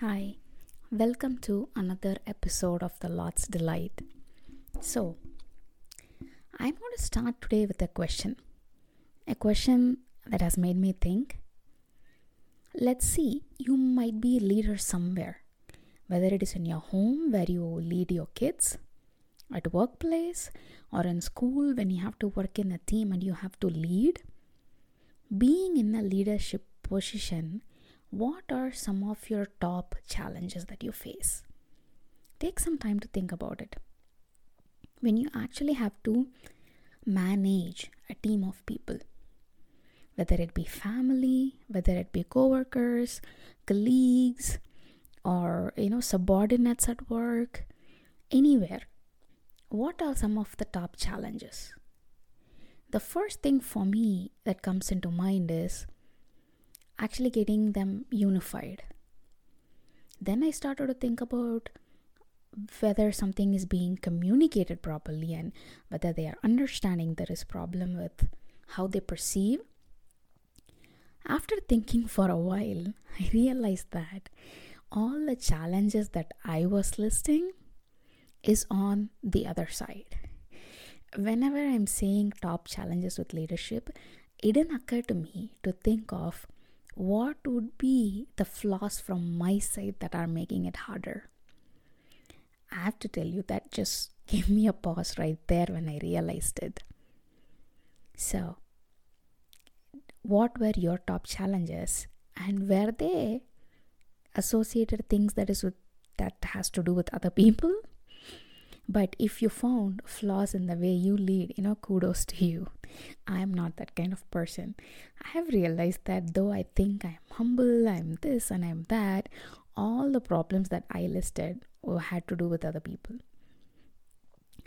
Hi, welcome to another episode of The Lord's Delight. So, I'm going to start today with a question. A question that has made me think. Let's see, you might be a leader somewhere, whether it is in your home where you lead your kids, at workplace, or in school when you have to work in a team and you have to lead. Being in a leadership position what are some of your top challenges that you face? Take some time to think about it. When you actually have to manage a team of people, whether it be family, whether it be coworkers, colleagues, or you know subordinates at work, anywhere, what are some of the top challenges? The first thing for me that comes into mind is actually getting them unified. Then I started to think about whether something is being communicated properly and whether they are understanding there is problem with how they perceive after thinking for a while i realized that all the challenges that i was listing is on the other side whenever i'm saying top challenges with leadership it didn't occur to me to think of what would be the flaws from my side that are making it harder? I have to tell you that just gave me a pause right there when I realized it. So, what were your top challenges and were they associated things that is with, that has to do with other people but if you found flaws in the way you lead, you know, kudos to you. I am not that kind of person. I have realized that though I think I'm humble, I'm this and I'm that, all the problems that I listed had to do with other people.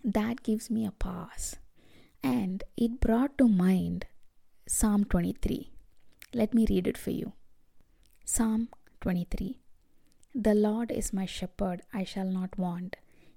That gives me a pause. And it brought to mind Psalm 23. Let me read it for you. Psalm 23 The Lord is my shepherd, I shall not want.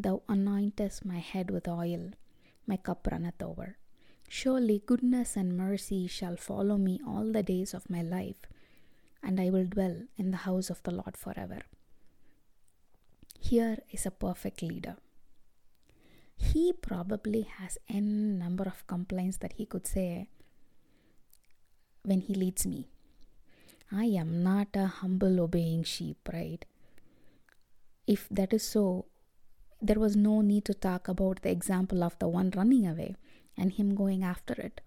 Thou anointest my head with oil, my cup runneth over. Surely goodness and mercy shall follow me all the days of my life, and I will dwell in the house of the Lord forever. Here is a perfect leader. He probably has n number of complaints that he could say when he leads me. I am not a humble obeying sheep, right? If that is so, there was no need to talk about the example of the one running away and him going after it.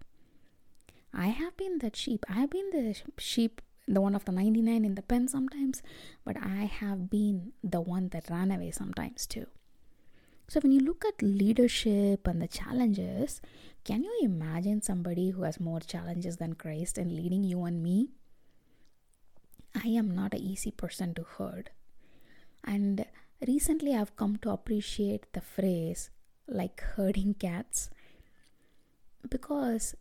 I have been that sheep. I have been the sheep, the one of the 99 in the pen sometimes, but I have been the one that ran away sometimes too. So, when you look at leadership and the challenges, can you imagine somebody who has more challenges than Christ and leading you and me? I am not an easy person to herd. And recently I've come to appreciate the phrase like herding cats because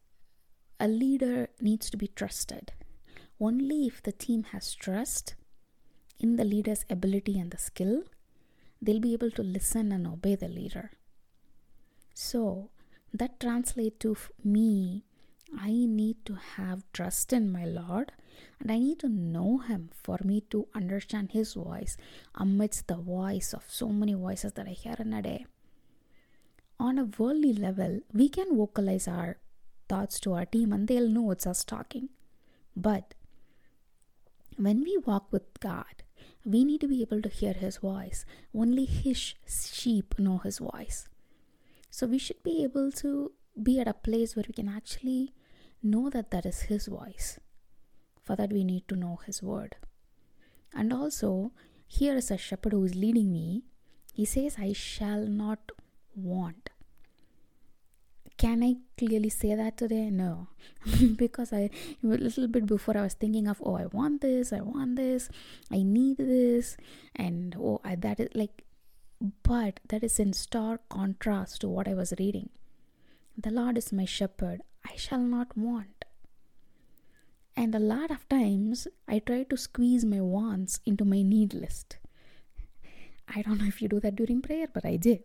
a leader needs to be trusted. Only if the team has trust in the leader's ability and the skill, they'll be able to listen and obey the leader. So, that translates to me I need to have trust in my Lord and I need to know Him for me to understand His voice amidst the voice of so many voices that I hear in a day. On a worldly level, we can vocalize our thoughts to our team and they'll know it's us talking. But when we walk with God, we need to be able to hear His voice. Only His sheep know His voice. So we should be able to be at a place where we can actually know that that is His voice. For that, we need to know His word. And also, here is a shepherd who is leading me. He says, I shall not want. Can I clearly say that today? No. because I, a little bit before, I was thinking of, oh, I want this, I want this, I need this, and oh, I, that is like, but that is in stark contrast to what I was reading. The Lord is my shepherd, I shall not want. And a lot of times I try to squeeze my wants into my need list. I don't know if you do that during prayer, but I do.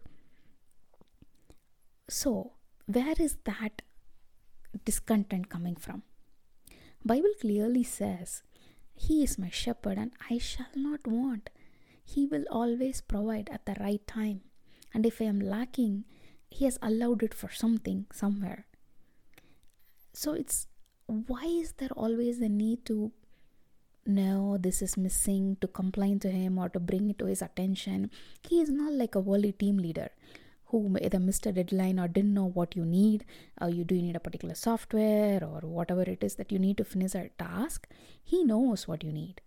So, where is that discontent coming from? Bible clearly says, "He is my shepherd and I shall not want." He will always provide at the right time. And if I am lacking, He has allowed it for something somewhere. So it's why is there always the need to know this is missing, to complain to Him or to bring it to His attention? He is not like a worldly team leader who either missed a deadline or didn't know what you need or you do need a particular software or whatever it is that you need to finish a task he knows what you need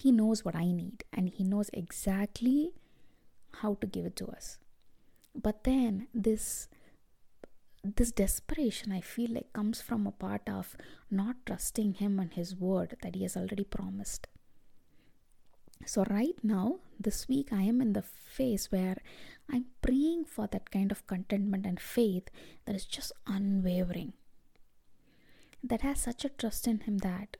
he knows what I need and He knows exactly how to give it to us. But then this this desperation I feel like comes from a part of not trusting Him and His word that He has already promised. So, right now, this week, I am in the phase where I'm praying for that kind of contentment and faith that is just unwavering, that has such a trust in Him that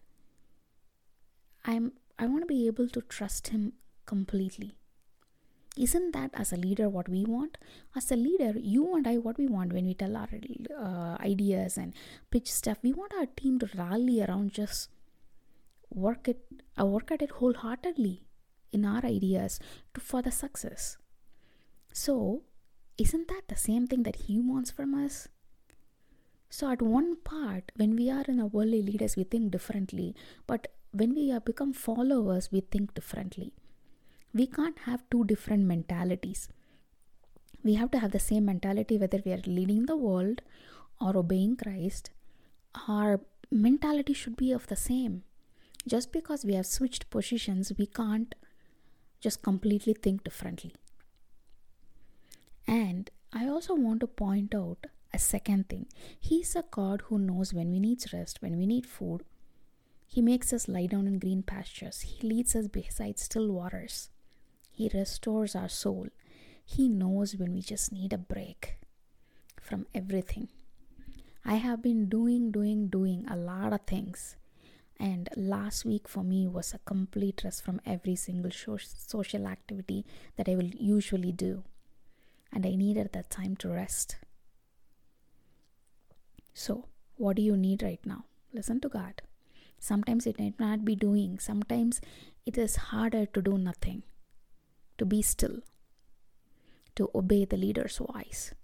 I'm I want to be able to trust him completely. Isn't that as a leader what we want? As a leader, you and I, what we want when we tell our uh, ideas and pitch stuff, we want our team to rally around just work it, uh, work at it wholeheartedly in our ideas to for the success. So, isn't that the same thing that he wants from us? So, at one part, when we are in a worldly leaders, we think differently, but when we become followers, we think differently. We can't have two different mentalities. We have to have the same mentality whether we are leading the world or obeying Christ. Our mentality should be of the same. Just because we have switched positions, we can't just completely think differently. And I also want to point out a second thing. He's a God who knows when we need rest, when we need food, he makes us lie down in green pastures. He leads us beside still waters. He restores our soul. He knows when we just need a break from everything. I have been doing, doing, doing a lot of things. And last week for me was a complete rest from every single social activity that I will usually do. And I needed that time to rest. So, what do you need right now? Listen to God. Sometimes it might not be doing. Sometimes it is harder to do nothing, be still, to obey the leader's voice.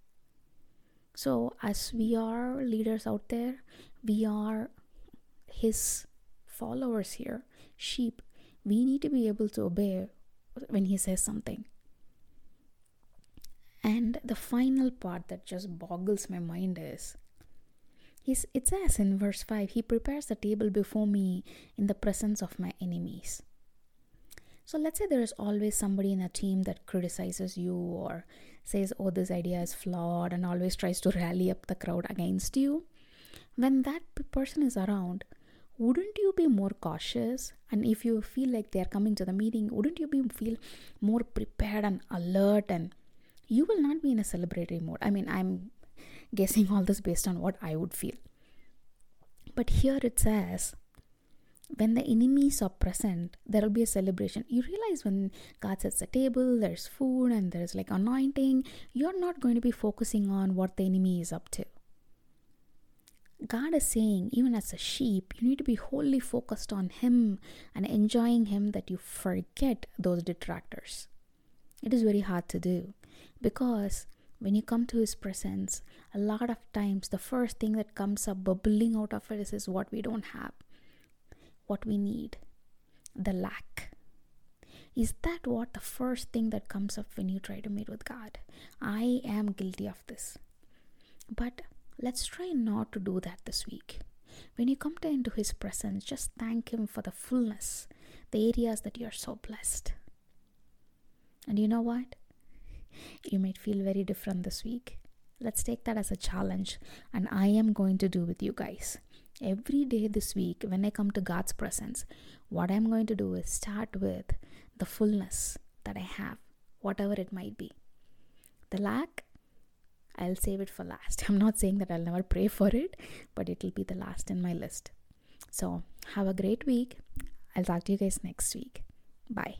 So, as we are leaders out there, we are his followers here, sheep. We need to be able to obey when he says something. And the final part that just boggles my mind is He's, it says in verse 5 He prepares the table before me in the presence of my enemies. So let's say there is always somebody in a team that criticizes you or says, oh, this idea is flawed and always tries to rally up the crowd against you. When that person is around, wouldn't you be more cautious? And if you feel like they are coming to the meeting, wouldn't you be feel more prepared and alert and you will not be in a celebratory mode. I mean, I'm guessing all this based on what I would feel. But here it says, when the enemies are present, there will be a celebration. You realize when God sets the table, there's food and there's like anointing, you're not going to be focusing on what the enemy is up to. God is saying, even as a sheep, you need to be wholly focused on Him and enjoying Him that you forget those detractors. It is very hard to do because when you come to his presence a lot of times the first thing that comes up bubbling out of it is, is what we don't have what we need the lack. Is that what the first thing that comes up when you try to meet with god? I am guilty of this. But let's try not to do that this week. When you come to into his presence just thank him for the fullness the areas that you are so blessed. And you know what? You might feel very different this week. Let's take that as a challenge, and I am going to do with you guys. Every day this week, when I come to God's presence, what I'm going to do is start with the fullness that I have. whatever it might be. The lack, I'll save it for last. I'm not saying that I'll never pray for it, but it will be the last in my list. So, have a great week. I'll talk to you guys next week. Bye.